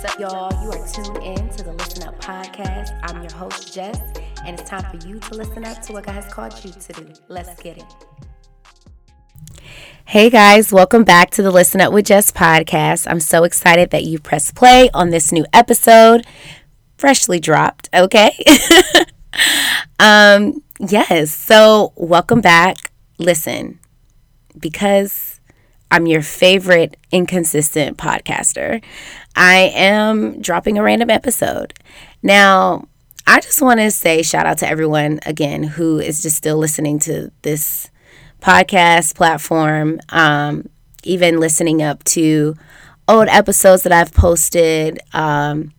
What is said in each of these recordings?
What's up, y'all? You are tuned in to the Listen Up podcast. I'm your host, Jess, and it's time for you to listen up to what God has called you to do. Let's get it. Hey guys, welcome back to the Listen Up with Jess podcast. I'm so excited that you pressed play on this new episode, freshly dropped, okay? um, yes, so welcome back. Listen, because I'm your favorite inconsistent podcaster, I am dropping a random episode. Now, I just want to say shout out to everyone again who is just still listening to this podcast platform, um, even listening up to old episodes that I've posted. Um,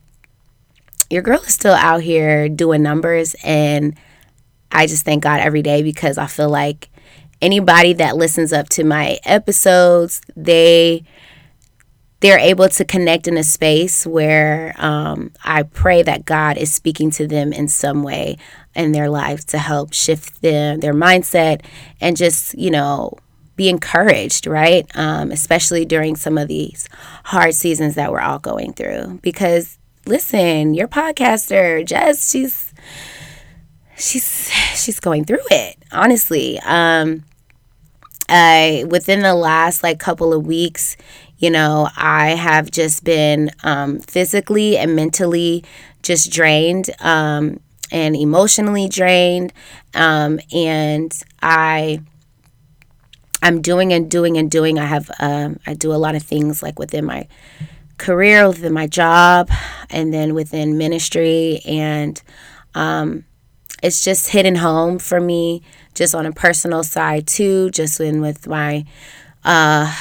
your girl is still out here doing numbers, and I just thank God every day because I feel like anybody that listens up to my episodes, they they're able to connect in a space where um, I pray that God is speaking to them in some way in their life to help shift them, their mindset and just, you know, be encouraged, right? Um, especially during some of these hard seasons that we're all going through. Because listen, your podcaster, Jess, she's she's she's going through it, honestly. Um, I within the last like couple of weeks, you know, I have just been um, physically and mentally just drained um, and emotionally drained. Um, and I. I'm doing and doing and doing. I have um, I do a lot of things like within my career, within my job, and then within ministry, and um, it's just hitting home for me, just on a personal side too. Just in with my uh,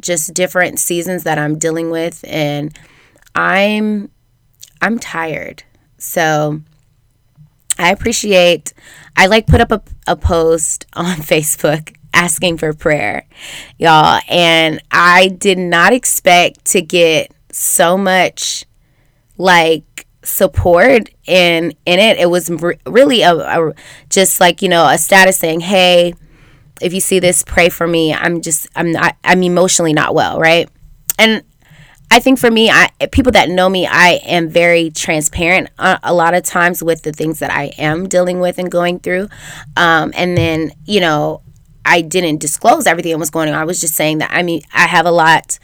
just different seasons that I'm dealing with and I'm I'm tired. So I appreciate I like put up a, a post on Facebook asking for prayer, y'all, and I did not expect to get so much like support in in it. It was really a, a just like, you know, a status saying, "Hey, if you see this, pray for me. I'm just I'm not I'm emotionally not well, right? And I think for me, I people that know me, I am very transparent a, a lot of times with the things that I am dealing with and going through. Um, and then you know, I didn't disclose everything that was going on. I was just saying that I mean I have a lot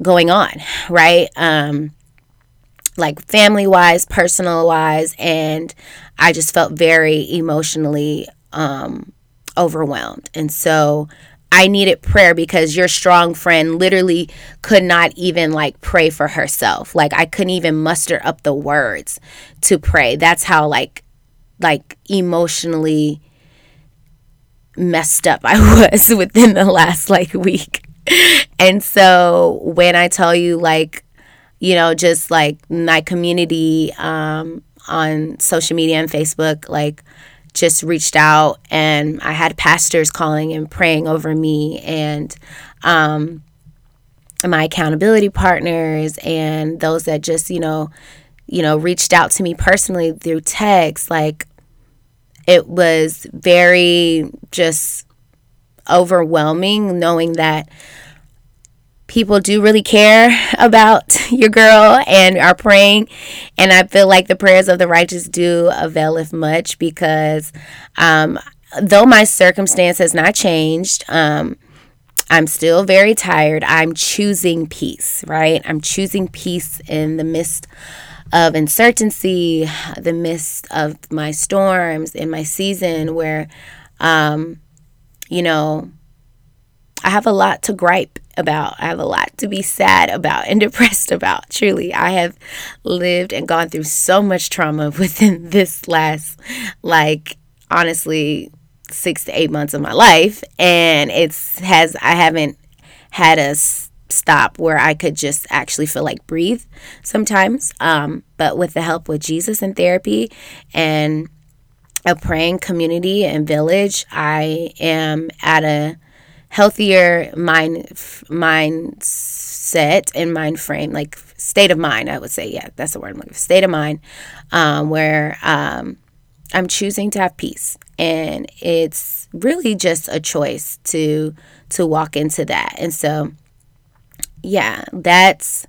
going on, right? Um, like family wise, personal wise, and I just felt very emotionally um, overwhelmed. And so I needed prayer because your strong friend literally could not even like pray for herself. Like I couldn't even muster up the words to pray. That's how like like emotionally messed up I was within the last like week. And so when I tell you like you know just like my community um on social media and Facebook like just reached out and I had pastors calling and praying over me and um, my accountability partners and those that just, you know, you know, reached out to me personally through text. Like it was very just overwhelming knowing that people do really care about your girl and are praying. And I feel like the prayers of the righteous do availeth much because um, though my circumstance has not changed, um, I'm still very tired. I'm choosing peace, right? I'm choosing peace in the midst of uncertainty, the midst of my storms, in my season where, um, you know, I have a lot to gripe about. I have a lot to be sad about and depressed about. Truly, I have lived and gone through so much trauma within this last, like, honestly, six to eight months of my life. And it's has, I haven't had a stop where I could just actually feel like breathe sometimes. Um, but with the help with Jesus and therapy and a praying community and village, I am at a healthier mind mindset and mind frame, like state of mind. I would say, yeah, that's the word I'm looking for. State of mind, um, where um, I'm choosing to have peace, and it's really just a choice to to walk into that. And so, yeah, that's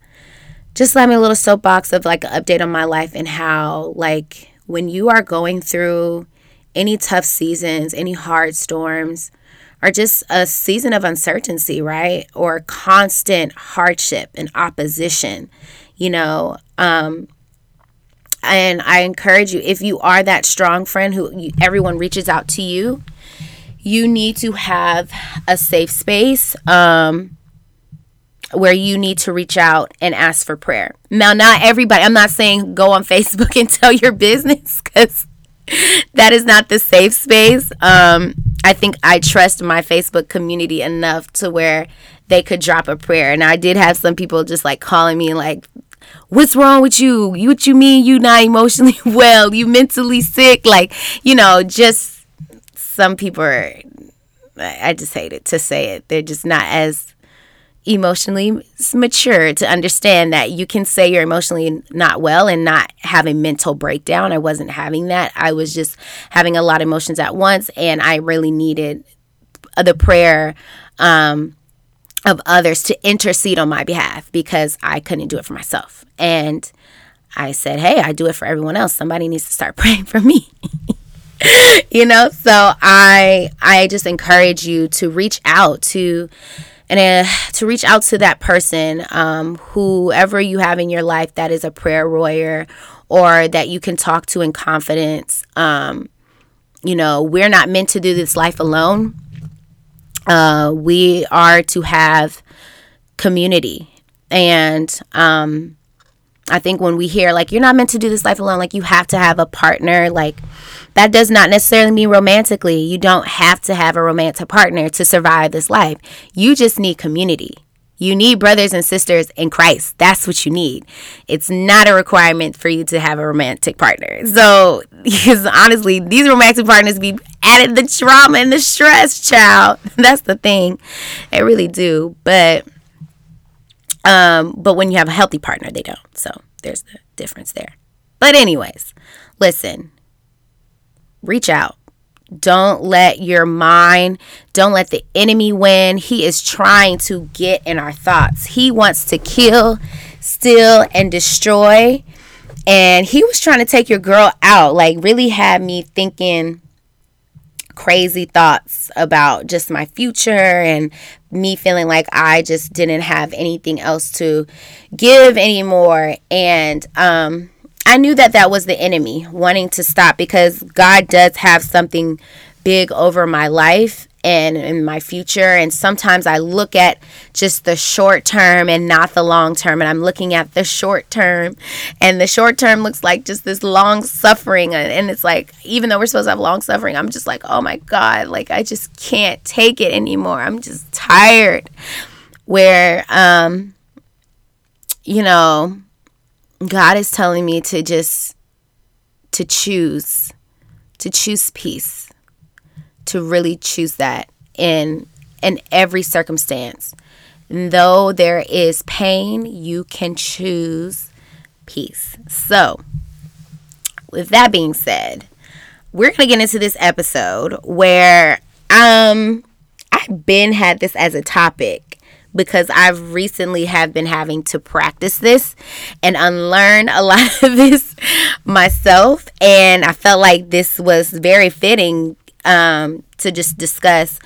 just let me a little soapbox of like an update on my life and how like when you are going through any tough seasons, any hard storms, or just a season of uncertainty, right? Or constant hardship and opposition, you know. Um, and I encourage you, if you are that strong friend who you, everyone reaches out to you, you need to have a safe space um, where you need to reach out and ask for prayer. Now, not everybody, I'm not saying go on Facebook and tell your business because that is not the safe space. Um, I think I trust my Facebook community enough to where they could drop a prayer. And I did have some people just like calling me like, what's wrong with you? You what you mean you not emotionally well? You mentally sick? Like, you know, just some people are I just hate it to say it. They're just not as emotionally mature to understand that you can say you're emotionally not well and not have a mental breakdown. I wasn't having that. I was just having a lot of emotions at once, and I really needed the prayer um, of others to intercede on my behalf because I couldn't do it for myself. And I said, Hey, I do it for everyone else. Somebody needs to start praying for me. you know so i i just encourage you to reach out to and uh, to reach out to that person, um, whoever you have in your life that is a prayer warrior or that you can talk to in confidence. Um, you know, we're not meant to do this life alone. Uh, we are to have community. And um, I think when we hear, like, you're not meant to do this life alone, like, you have to have a partner, like, that does not necessarily mean romantically. You don't have to have a romantic partner to survive this life. You just need community. You need brothers and sisters in Christ. That's what you need. It's not a requirement for you to have a romantic partner. So, because honestly, these romantic partners be added the trauma and the stress, child. That's the thing. They really do. But um but when you have a healthy partner, they don't. So, there's the difference there. But anyways, listen, reach out. Don't let your mind, don't let the enemy win. He is trying to get in our thoughts. He wants to kill, steal, and destroy. And he was trying to take your girl out, like, really had me thinking crazy thoughts about just my future and me feeling like I just didn't have anything else to give anymore. And, um, I knew that that was the enemy wanting to stop because God does have something big over my life and in my future. And sometimes I look at just the short term and not the long term. And I'm looking at the short term, and the short term looks like just this long suffering. And it's like, even though we're supposed to have long suffering, I'm just like, oh my God, like I just can't take it anymore. I'm just tired. Where, um, you know, God is telling me to just to choose to choose peace to really choose that in in every circumstance. And though there is pain you can choose peace. So with that being said we're going to get into this episode where um I've been had this as a topic because I've recently have been having to practice this and unlearn a lot of this myself. And I felt like this was very fitting um, to just discuss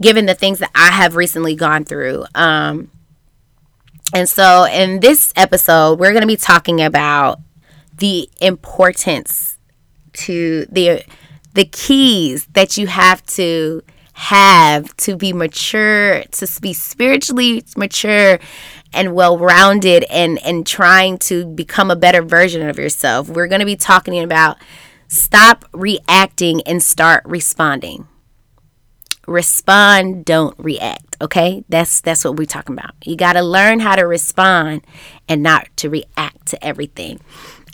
given the things that I have recently gone through. Um, and so in this episode we're going to be talking about the importance to the the keys that you have to have to be mature, to be spiritually mature and well rounded and, and trying to become a better version of yourself. We're going to be talking about stop reacting and start responding. Respond, don't react. Okay? That's that's what we're talking about. You got to learn how to respond and not to react to everything.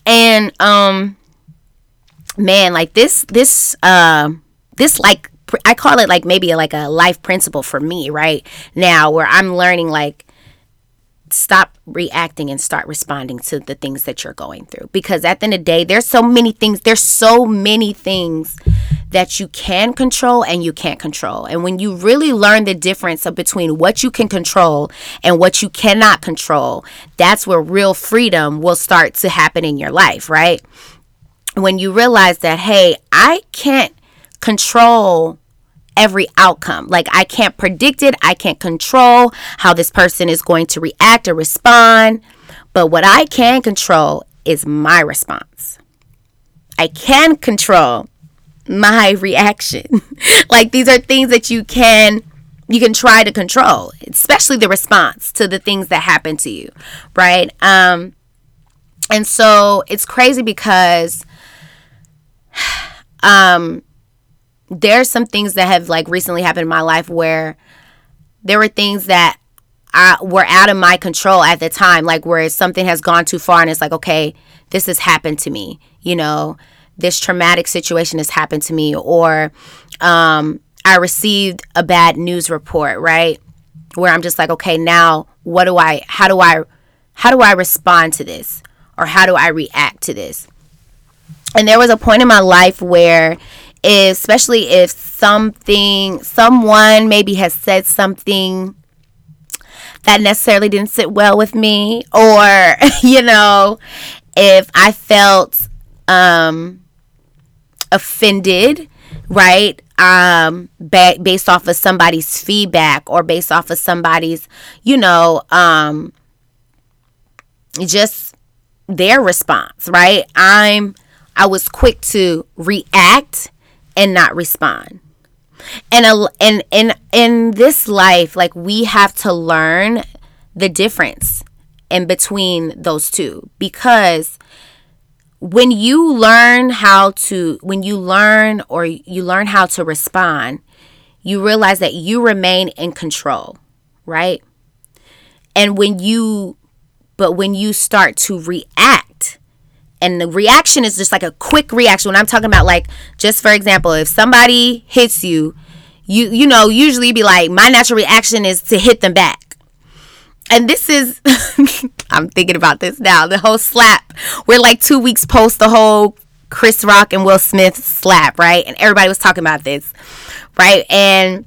And um man, like this this um uh, this like I call it like maybe like a life principle for me right now where I'm learning like stop reacting and start responding to the things that you're going through because at the end of the day there's so many things there's so many things that you can control and you can't control. And when you really learn the difference between what you can control and what you cannot control, that's where real freedom will start to happen in your life, right? When you realize that, hey, I can't control every outcome. Like I can't predict it, I can't control how this person is going to react or respond. But what I can control is my response. I can control my reaction. like these are things that you can you can try to control, especially the response to the things that happen to you, right? Um and so it's crazy because um there's some things that have like recently happened in my life where there were things that I, were out of my control at the time, like where something has gone too far and it's like, okay, this has happened to me, you know, this traumatic situation has happened to me, or um, I received a bad news report, right? Where I'm just like, okay, now what do I, how do I, how do I respond to this? Or how do I react to this? And there was a point in my life where especially if something, someone maybe has said something that necessarily didn't sit well with me, or, you know, if I felt um, offended, right? Um, ba- based off of somebody's feedback or based off of somebody's, you know, um, just their response, right? I'm, I was quick to react and not respond. And a, and in in this life, like we have to learn the difference in between those two because when you learn how to when you learn or you learn how to respond, you realize that you remain in control, right? And when you but when you start to react and the reaction is just like a quick reaction. When i'm talking about like just for example if somebody hits you you you know usually be like my natural reaction is to hit them back. And this is i'm thinking about this now the whole slap. We're like two weeks post the whole chris rock and will smith slap right? And everybody was talking about this right? And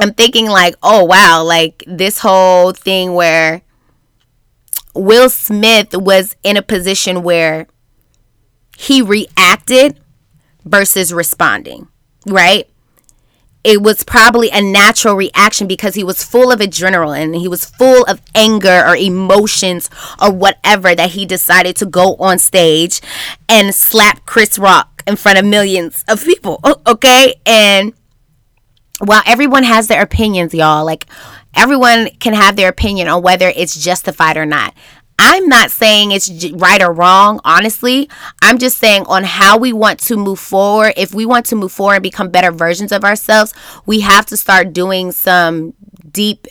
i'm thinking like oh wow like this whole thing where Will Smith was in a position where he reacted versus responding, right? It was probably a natural reaction because he was full of adrenaline and he was full of anger or emotions or whatever that he decided to go on stage and slap Chris Rock in front of millions of people, okay? And while everyone has their opinions, y'all, like everyone can have their opinion on whether it's justified or not. I'm not saying it's right or wrong, honestly. I'm just saying on how we want to move forward. If we want to move forward and become better versions of ourselves, we have to start doing some deep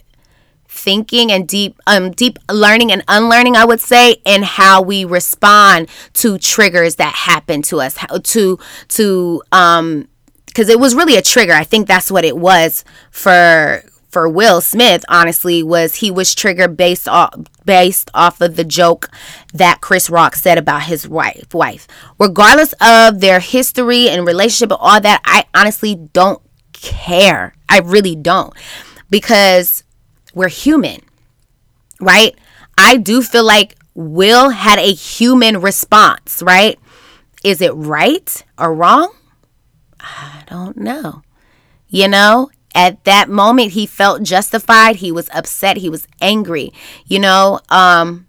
thinking and deep um deep learning and unlearning I would say and how we respond to triggers that happen to us how to to um because it was really a trigger. I think that's what it was for for Will Smith, honestly, was he was triggered based off based off of the joke that Chris Rock said about his wife. Wife, regardless of their history and relationship and all that, I honestly don't care. I really don't, because we're human, right? I do feel like Will had a human response, right? Is it right or wrong? I don't know. You know, at that moment he felt justified. He was upset. He was angry you know um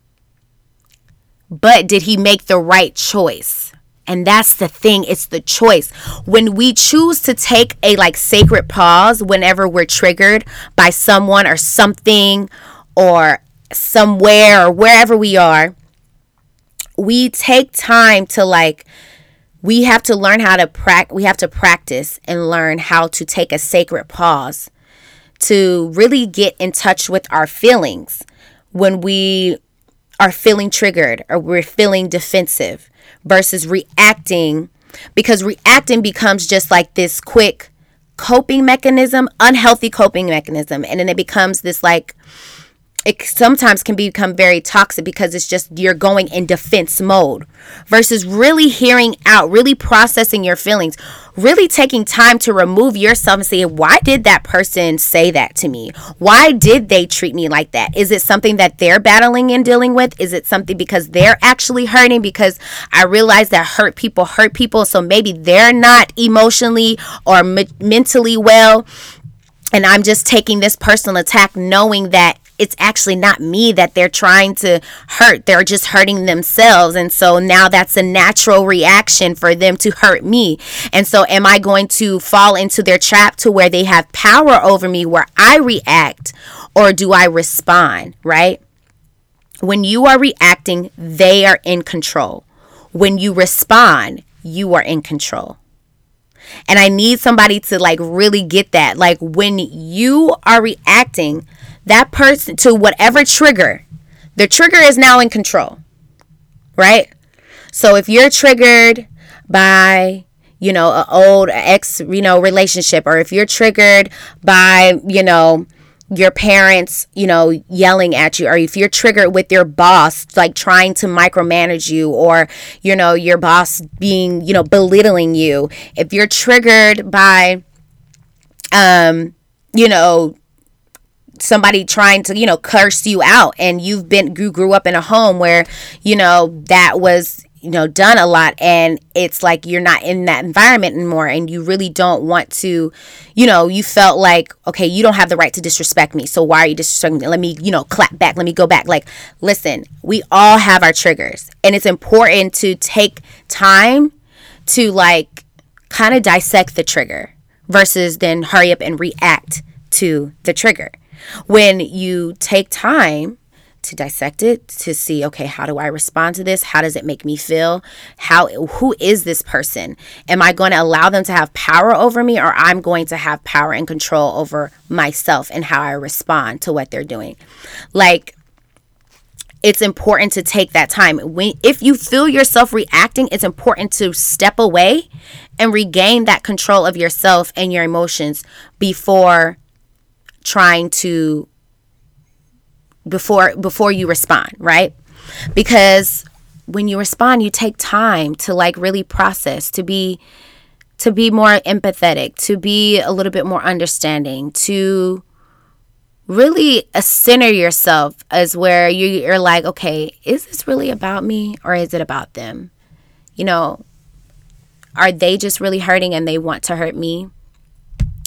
but did he make the right choice? And that's the thing. It's the choice. When we choose to take a like sacred pause whenever we're triggered by someone or something or somewhere or wherever we are we take time to like we have to learn how to practice we have to practice and learn how to take a sacred pause to really get in touch with our feelings. When we are feeling triggered or we're feeling defensive versus reacting because reacting becomes just like this quick coping mechanism unhealthy coping mechanism. And then it becomes this like it sometimes can become very toxic because it's just you're going in defense mode versus really hearing out, really processing your feelings, really taking time to remove yourself and say, why did that person say that to me? Why did they treat me like that? Is it something that they're battling and dealing with? Is it something because they're actually hurting? Because I realize that hurt people hurt people. So maybe they're not emotionally or me- mentally well. And I'm just taking this personal attack knowing that it's actually not me that they're trying to hurt. They're just hurting themselves. And so now that's a natural reaction for them to hurt me. And so am I going to fall into their trap to where they have power over me where I react or do I respond, right? When you are reacting, they are in control. When you respond, you are in control. And I need somebody to like really get that. Like when you are reacting, that person to whatever trigger, the trigger is now in control, right? So if you're triggered by you know an old ex you know relationship or if you're triggered by you know your parents, you know, yelling at you, or if you're triggered with your boss, like trying to micromanage you, or, you know, your boss being, you know, belittling you, if you're triggered by, um, you know, somebody trying to you know curse you out. And you've been you grew up in a home where you know that was you know done a lot. And it's like you're not in that environment anymore. And you really don't want to you know you felt like okay you don't have the right to disrespect me. So why are you disrespecting me? Let me you know clap back. Let me go back. Like listen we all have our triggers. And it's important to take time to like kind of dissect the trigger versus then hurry up and react to the trigger when you take time to dissect it to see okay how do i respond to this? How does it make me feel? How who is this person? Am i going to allow them to have power over me or i'm going to have power and control over myself and how i respond to what they're doing? Like it's important to take that time. When if you feel yourself reacting it's important to step away and regain that control of yourself and your emotions before trying to before before you respond, right? Because when you respond, you take time to like really process, to be to be more empathetic, to be a little bit more understanding, to really center yourself as where you, are like, okay, is this really about me or is it about them? You know, are they just really hurting and they want to hurt me?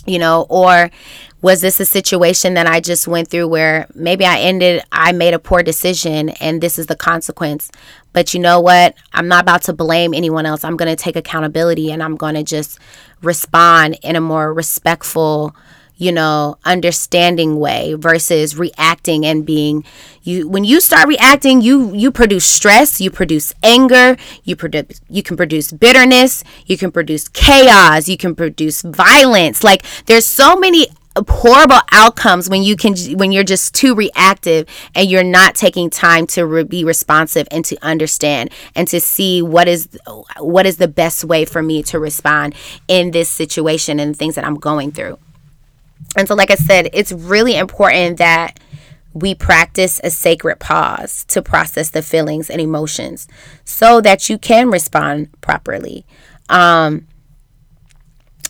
You know, or was this a situation that I just went through where maybe I ended, I made a poor decision and this is the consequence? But you know what? I'm not about to blame anyone else. I'm going to take accountability and I'm going to just respond in a more respectful, you know, understanding way versus reacting and being you when you start reacting, you you produce stress, you produce anger, you produce you can produce bitterness, you can produce chaos, you can produce violence. Like there's so many horrible outcomes when you can when you're just too reactive and you're not taking time to re- be responsive and to understand and to see what is what is the best way for me to respond in this situation and things that I'm going through. And so like I said, it's really important that we practice a sacred pause to process the feelings and emotions so that you can respond properly. Um,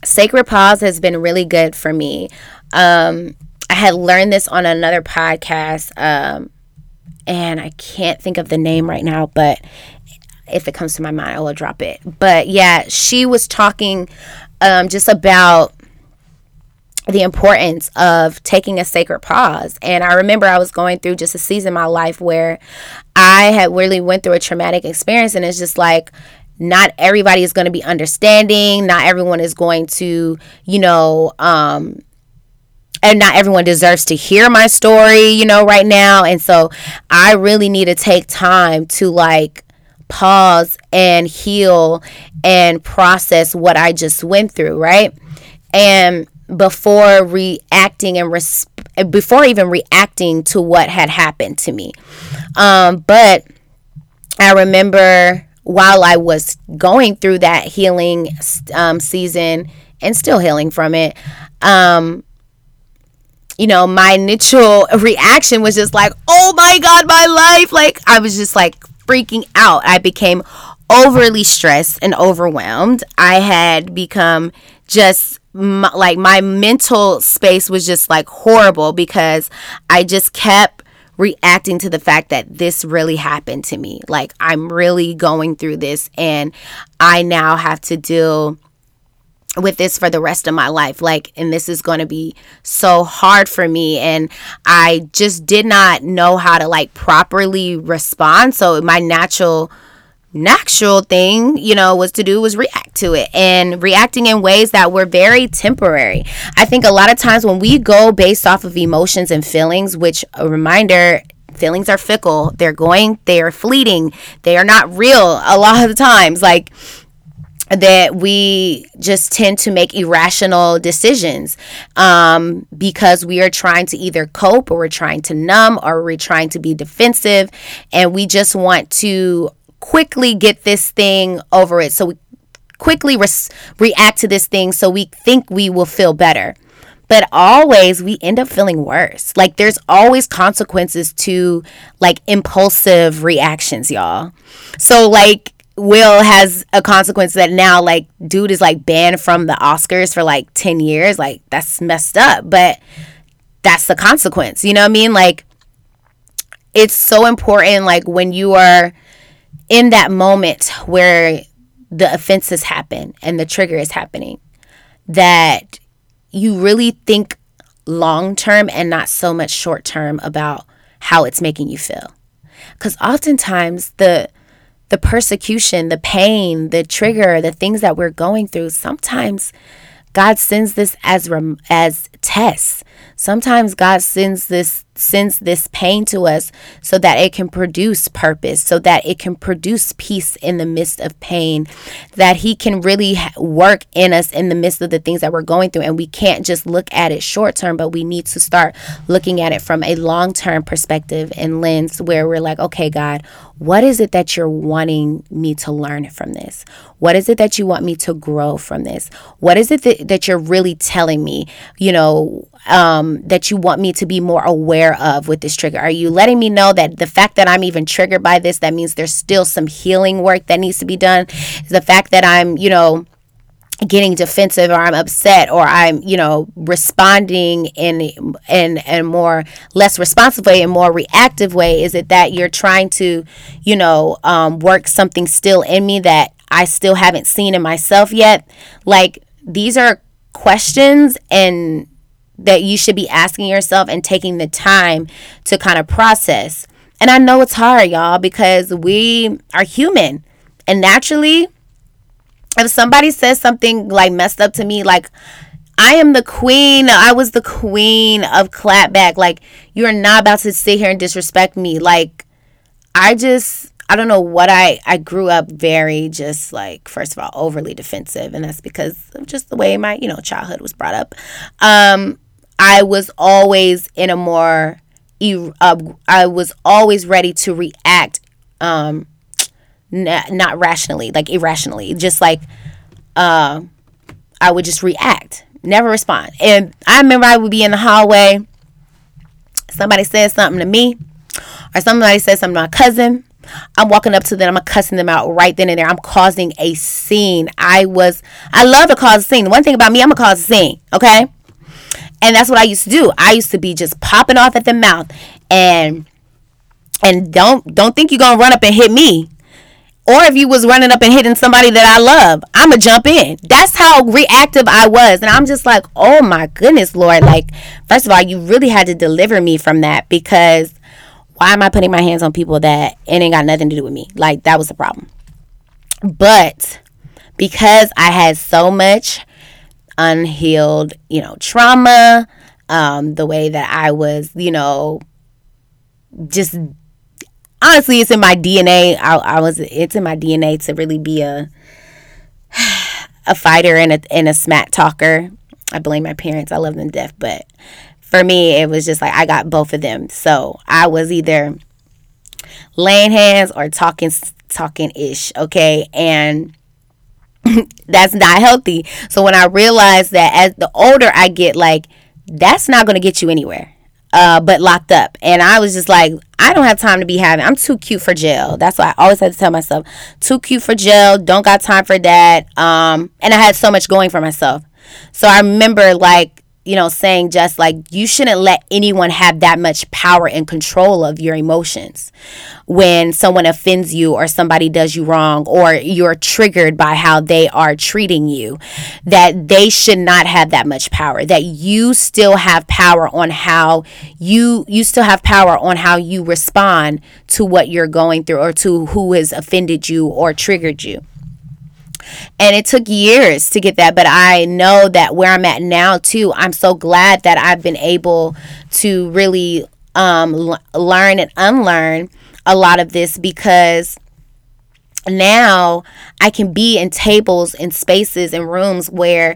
Sacred Pause has been really good for me. Um, I had learned this on another podcast, um, and I can't think of the name right now, but if it comes to my mind, I will drop it. But yeah, she was talking um, just about the importance of taking a sacred pause. And I remember I was going through just a season in my life where I had really went through a traumatic experience, and it's just like not everybody is going to be understanding not everyone is going to you know um and not everyone deserves to hear my story you know right now and so i really need to take time to like pause and heal and process what i just went through right and before reacting and res- before even reacting to what had happened to me um but i remember while I was going through that healing um, season and still healing from it, um, you know, my initial reaction was just like, oh my God, my life. Like, I was just like freaking out. I became overly stressed and overwhelmed. I had become just my, like my mental space was just like horrible because I just kept reacting to the fact that this really happened to me. Like I'm really going through this and I now have to deal with this for the rest of my life like and this is going to be so hard for me and i just did not know how to like properly respond so my natural natural thing, you know, was to do was react to it and reacting in ways that were very temporary. I think a lot of times when we go based off of emotions and feelings, which a reminder feelings are fickle, they're going, they are fleeting, they are not real a lot of the times. Like that we just tend to make irrational decisions um, because we are trying to either cope or we're trying to numb or we're trying to be defensive and we just want to quickly get this thing over it. So we quickly res- react to this thing so we think we will feel better. But always we end up feeling worse. Like there's always consequences to like impulsive reactions, y'all. So like Will has a consequence that now like dude is like banned from the Oscars for like 10 years. Like that's messed up, but that's the consequence. You know what I mean? Like it's so important like when you are in that moment where the offenses happen and the trigger is happening that you really think long term and not so much short term about how it's making you feel. Because oftentimes the the persecution the pain the trigger the things that we're going through sometimes god sends this as rem- as tests sometimes god sends this sends this pain to us so that it can produce purpose, so that it can produce peace in the midst of pain, that He can really work in us in the midst of the things that we're going through. And we can't just look at it short term, but we need to start looking at it from a long term perspective and lens where we're like, okay, God, what is it that you're wanting me to learn from this? What is it that you want me to grow from this? What is it that, that you're really telling me, you know, um, that you want me to be more aware of with this trigger? Are you letting me know that the fact that I'm even triggered by this, that means there's still some healing work that needs to be done? The fact that I'm, you know, getting defensive or I'm upset or I'm, you know, responding in in a more less responsive way and more reactive way? Is it that you're trying to, you know, um, work something still in me that I still haven't seen in myself yet? Like these are questions and that you should be asking yourself and taking the time to kind of process. And I know it's hard, y'all, because we are human. And naturally, if somebody says something like messed up to me, like I am the queen, I was the queen of clapback. Like, you're not about to sit here and disrespect me. Like, I just I don't know what I I grew up very just like first of all overly defensive and that's because of just the way my you know childhood was brought up. Um I was always in a more, uh, I was always ready to react, um, n- not rationally, like irrationally, just like, uh, I would just react, never respond. And I remember I would be in the hallway, somebody says something to me, or somebody says something to my cousin. I'm walking up to them, I'm cussing them out right then and there. I'm causing a scene. I was, I love to cause a scene. One thing about me, I'm gonna cause a scene, okay? And that's what I used to do. I used to be just popping off at the mouth and and don't don't think you're gonna run up and hit me. Or if you was running up and hitting somebody that I love, I'ma jump in. That's how reactive I was. And I'm just like, oh my goodness, Lord. Like, first of all, you really had to deliver me from that because why am I putting my hands on people that it ain't got nothing to do with me? Like that was the problem. But because I had so much unhealed, you know, trauma, um, the way that I was, you know, just honestly, it's in my DNA. I, I was, it's in my DNA to really be a a fighter and a and a smack talker. I blame my parents. I love them death, but for me, it was just like I got both of them. So I was either laying hands or talking talking ish. Okay, and that's not healthy. So when I realized that as the older I get, like that's not going to get you anywhere. Uh, but locked up. And I was just like, I don't have time to be having. I'm too cute for jail. That's why I always had to tell myself, too cute for jail. Don't got time for that. Um, and I had so much going for myself. So I remember like you know, saying just like you shouldn't let anyone have that much power and control of your emotions when someone offends you or somebody does you wrong or you're triggered by how they are treating you. That they should not have that much power. That you still have power on how you you still have power on how you respond to what you're going through or to who has offended you or triggered you. And it took years to get that, but I know that where I'm at now too, I'm so glad that I've been able to really um, l- learn and unlearn a lot of this because now I can be in tables and spaces and rooms where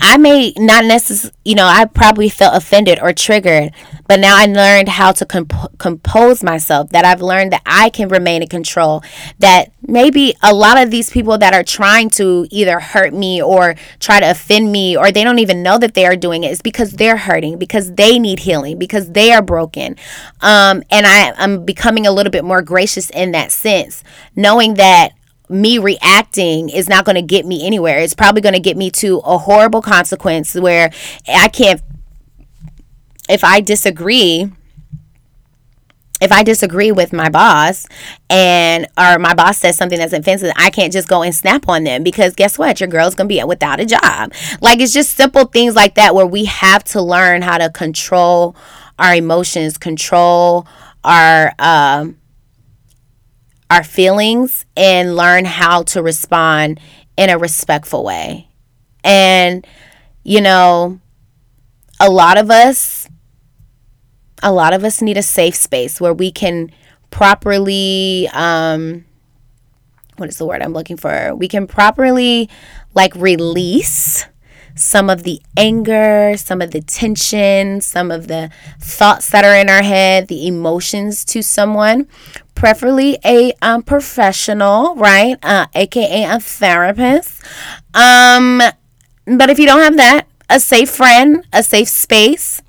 I may not necessarily, you know, I probably felt offended or triggered, but now I learned how to comp- compose myself, that I've learned that I can remain in control, that maybe a lot of these people that are trying to either hurt me or try to offend me, or they don't even know that they are doing it, is because they're hurting, because they need healing, because they are broken. Um, and I, I'm becoming a little bit more gracious in that sense, knowing that me reacting is not going to get me anywhere. It's probably going to get me to a horrible consequence where I can't, if I disagree, if I disagree with my boss and or my boss says something that's offensive, I can't just go and snap on them because guess what? Your girl's gonna be without a job. Like it's just simple things like that where we have to learn how to control our emotions, control our um our feelings and learn how to respond in a respectful way. And, you know, a lot of us, a lot of us need a safe space where we can properly, um, what is the word I'm looking for? We can properly like release some of the anger, some of the tension, some of the thoughts that are in our head, the emotions to someone, preferably a um, professional, right? Uh, AKA a therapist. Um, but if you don't have that, a safe friend, a safe space.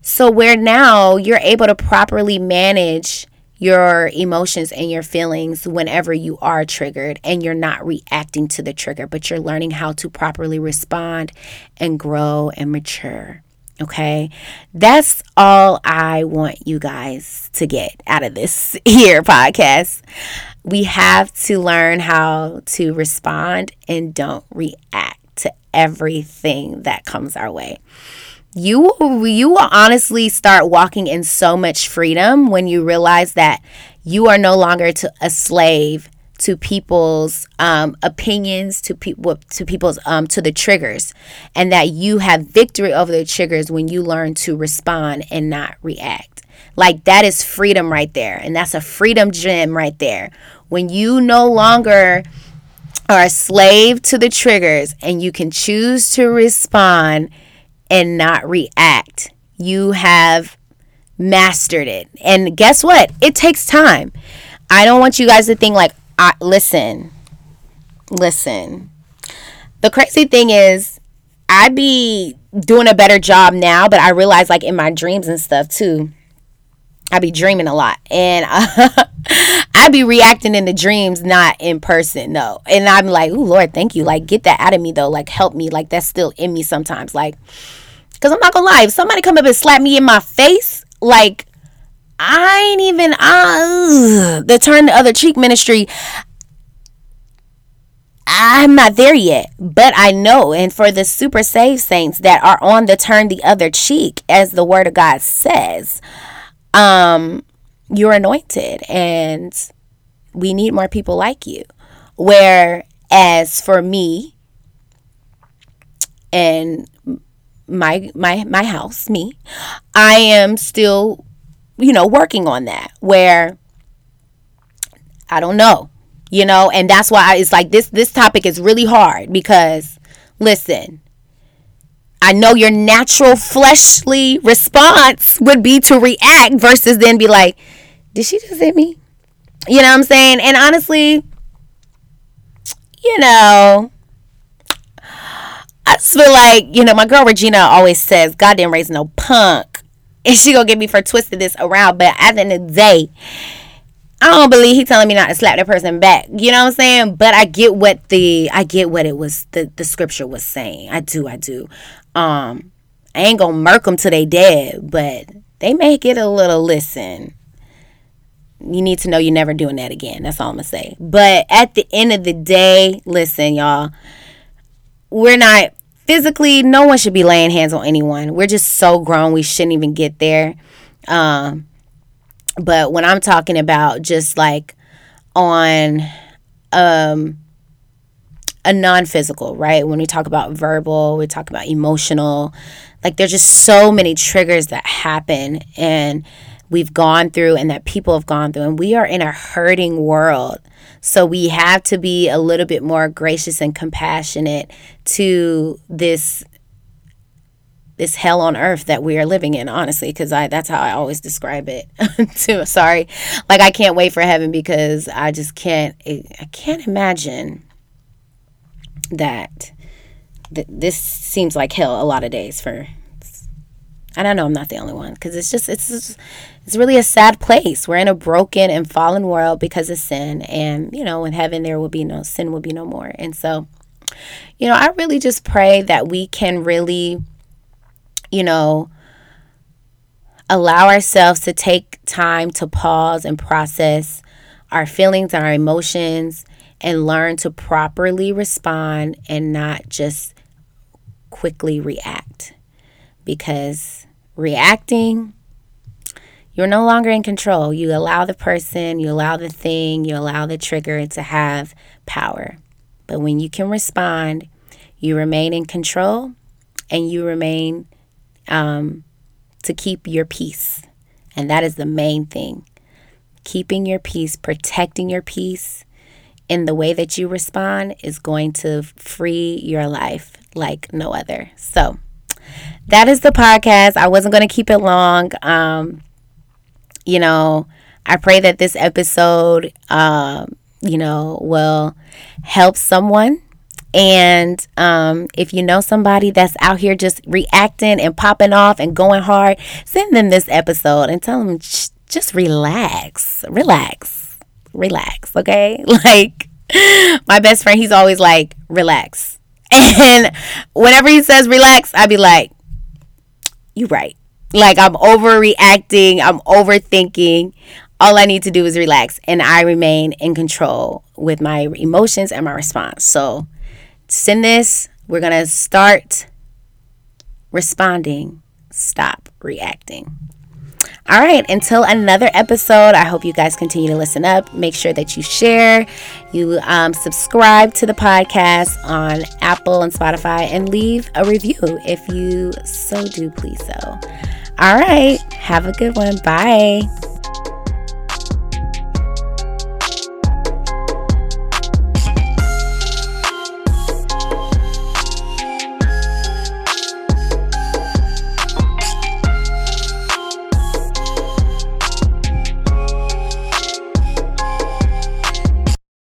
So, where now you're able to properly manage your emotions and your feelings whenever you are triggered and you're not reacting to the trigger, but you're learning how to properly respond and grow and mature. Okay, that's all I want you guys to get out of this here podcast. We have to learn how to respond and don't react to everything that comes our way you you will honestly start walking in so much freedom when you realize that you are no longer to, a slave to people's um, opinions, to people, to people's um, to the triggers, and that you have victory over the triggers when you learn to respond and not react. Like that is freedom right there, and that's a freedom gem right there. When you no longer are a slave to the triggers and you can choose to respond and not react. You have mastered it. And guess what? It takes time. I don't want you guys to think like, I, listen, listen. The crazy thing is, I'd be doing a better job now, but I realize like in my dreams and stuff too. I'd be dreaming a lot, and uh, I be reacting in the dreams, not in person, no. And I'm like, "Oh Lord, thank you. Like, get that out of me, though. Like, help me. Like, that's still in me sometimes. Like, because I'm not gonna lie, if somebody come up and slap me in my face, like I ain't even uh, the turn the other cheek ministry. I'm not there yet, but I know. And for the super saved saints that are on the turn the other cheek, as the word of God says, um, you're anointed, and we need more people like you. Whereas for me, and my my my house, me, I am still, you know, working on that where I don't know, you know, and that's why I, it's like this this topic is really hard because listen, I know your natural fleshly response would be to react versus then be like, did she just hit me? You know what I'm saying? And honestly, you know, I just feel like, you know, my girl Regina always says, God didn't raise no punk. And she gonna get me for twisting this around. But at the end of the day, I don't believe he telling me not to slap that person back. You know what I'm saying? But I get what the I get what it was the the scripture was saying. I do, I do. Um, I ain't gonna murk them till they dead, but they may get a little listen. You need to know you're never doing that again. That's all I'm gonna say. But at the end of the day, listen, y'all, we're not physically. No one should be laying hands on anyone. We're just so grown. We shouldn't even get there. Um, but when I'm talking about just like on um a non-physical, right? When we talk about verbal, we talk about emotional, like there's just so many triggers that happen and we've gone through and that people have gone through and we are in a hurting world. So we have to be a little bit more gracious and compassionate to this this hell on earth that we are living in honestly because i that's how i always describe it too sorry like i can't wait for heaven because i just can't i can't imagine that th- this seems like hell a lot of days for and i know i'm not the only one because it's just it's just, it's really a sad place we're in a broken and fallen world because of sin and you know in heaven there will be no sin will be no more and so you know i really just pray that we can really you know, allow ourselves to take time to pause and process our feelings and our emotions and learn to properly respond and not just quickly react. Because reacting, you're no longer in control. You allow the person, you allow the thing, you allow the trigger to have power. But when you can respond, you remain in control and you remain um, to keep your peace. And that is the main thing. Keeping your peace, protecting your peace in the way that you respond is going to free your life like no other. So, that is the podcast. I wasn't going to keep it long. Um, you know, I pray that this episode, um, you know, will help someone and um, if you know somebody that's out here just reacting and popping off and going hard, send them this episode and tell them just relax, relax, relax. Okay. Like my best friend, he's always like, relax. And whenever he says relax, I'd be like, "You're right. Like I'm overreacting, I'm overthinking. All I need to do is relax and I remain in control with my emotions and my response. So send this. We're going to start responding, stop reacting. All right, until another episode, I hope you guys continue to listen up. Make sure that you share, you um, subscribe to the podcast on Apple and Spotify, and leave a review if you so do please so. All right, have a good one. Bye.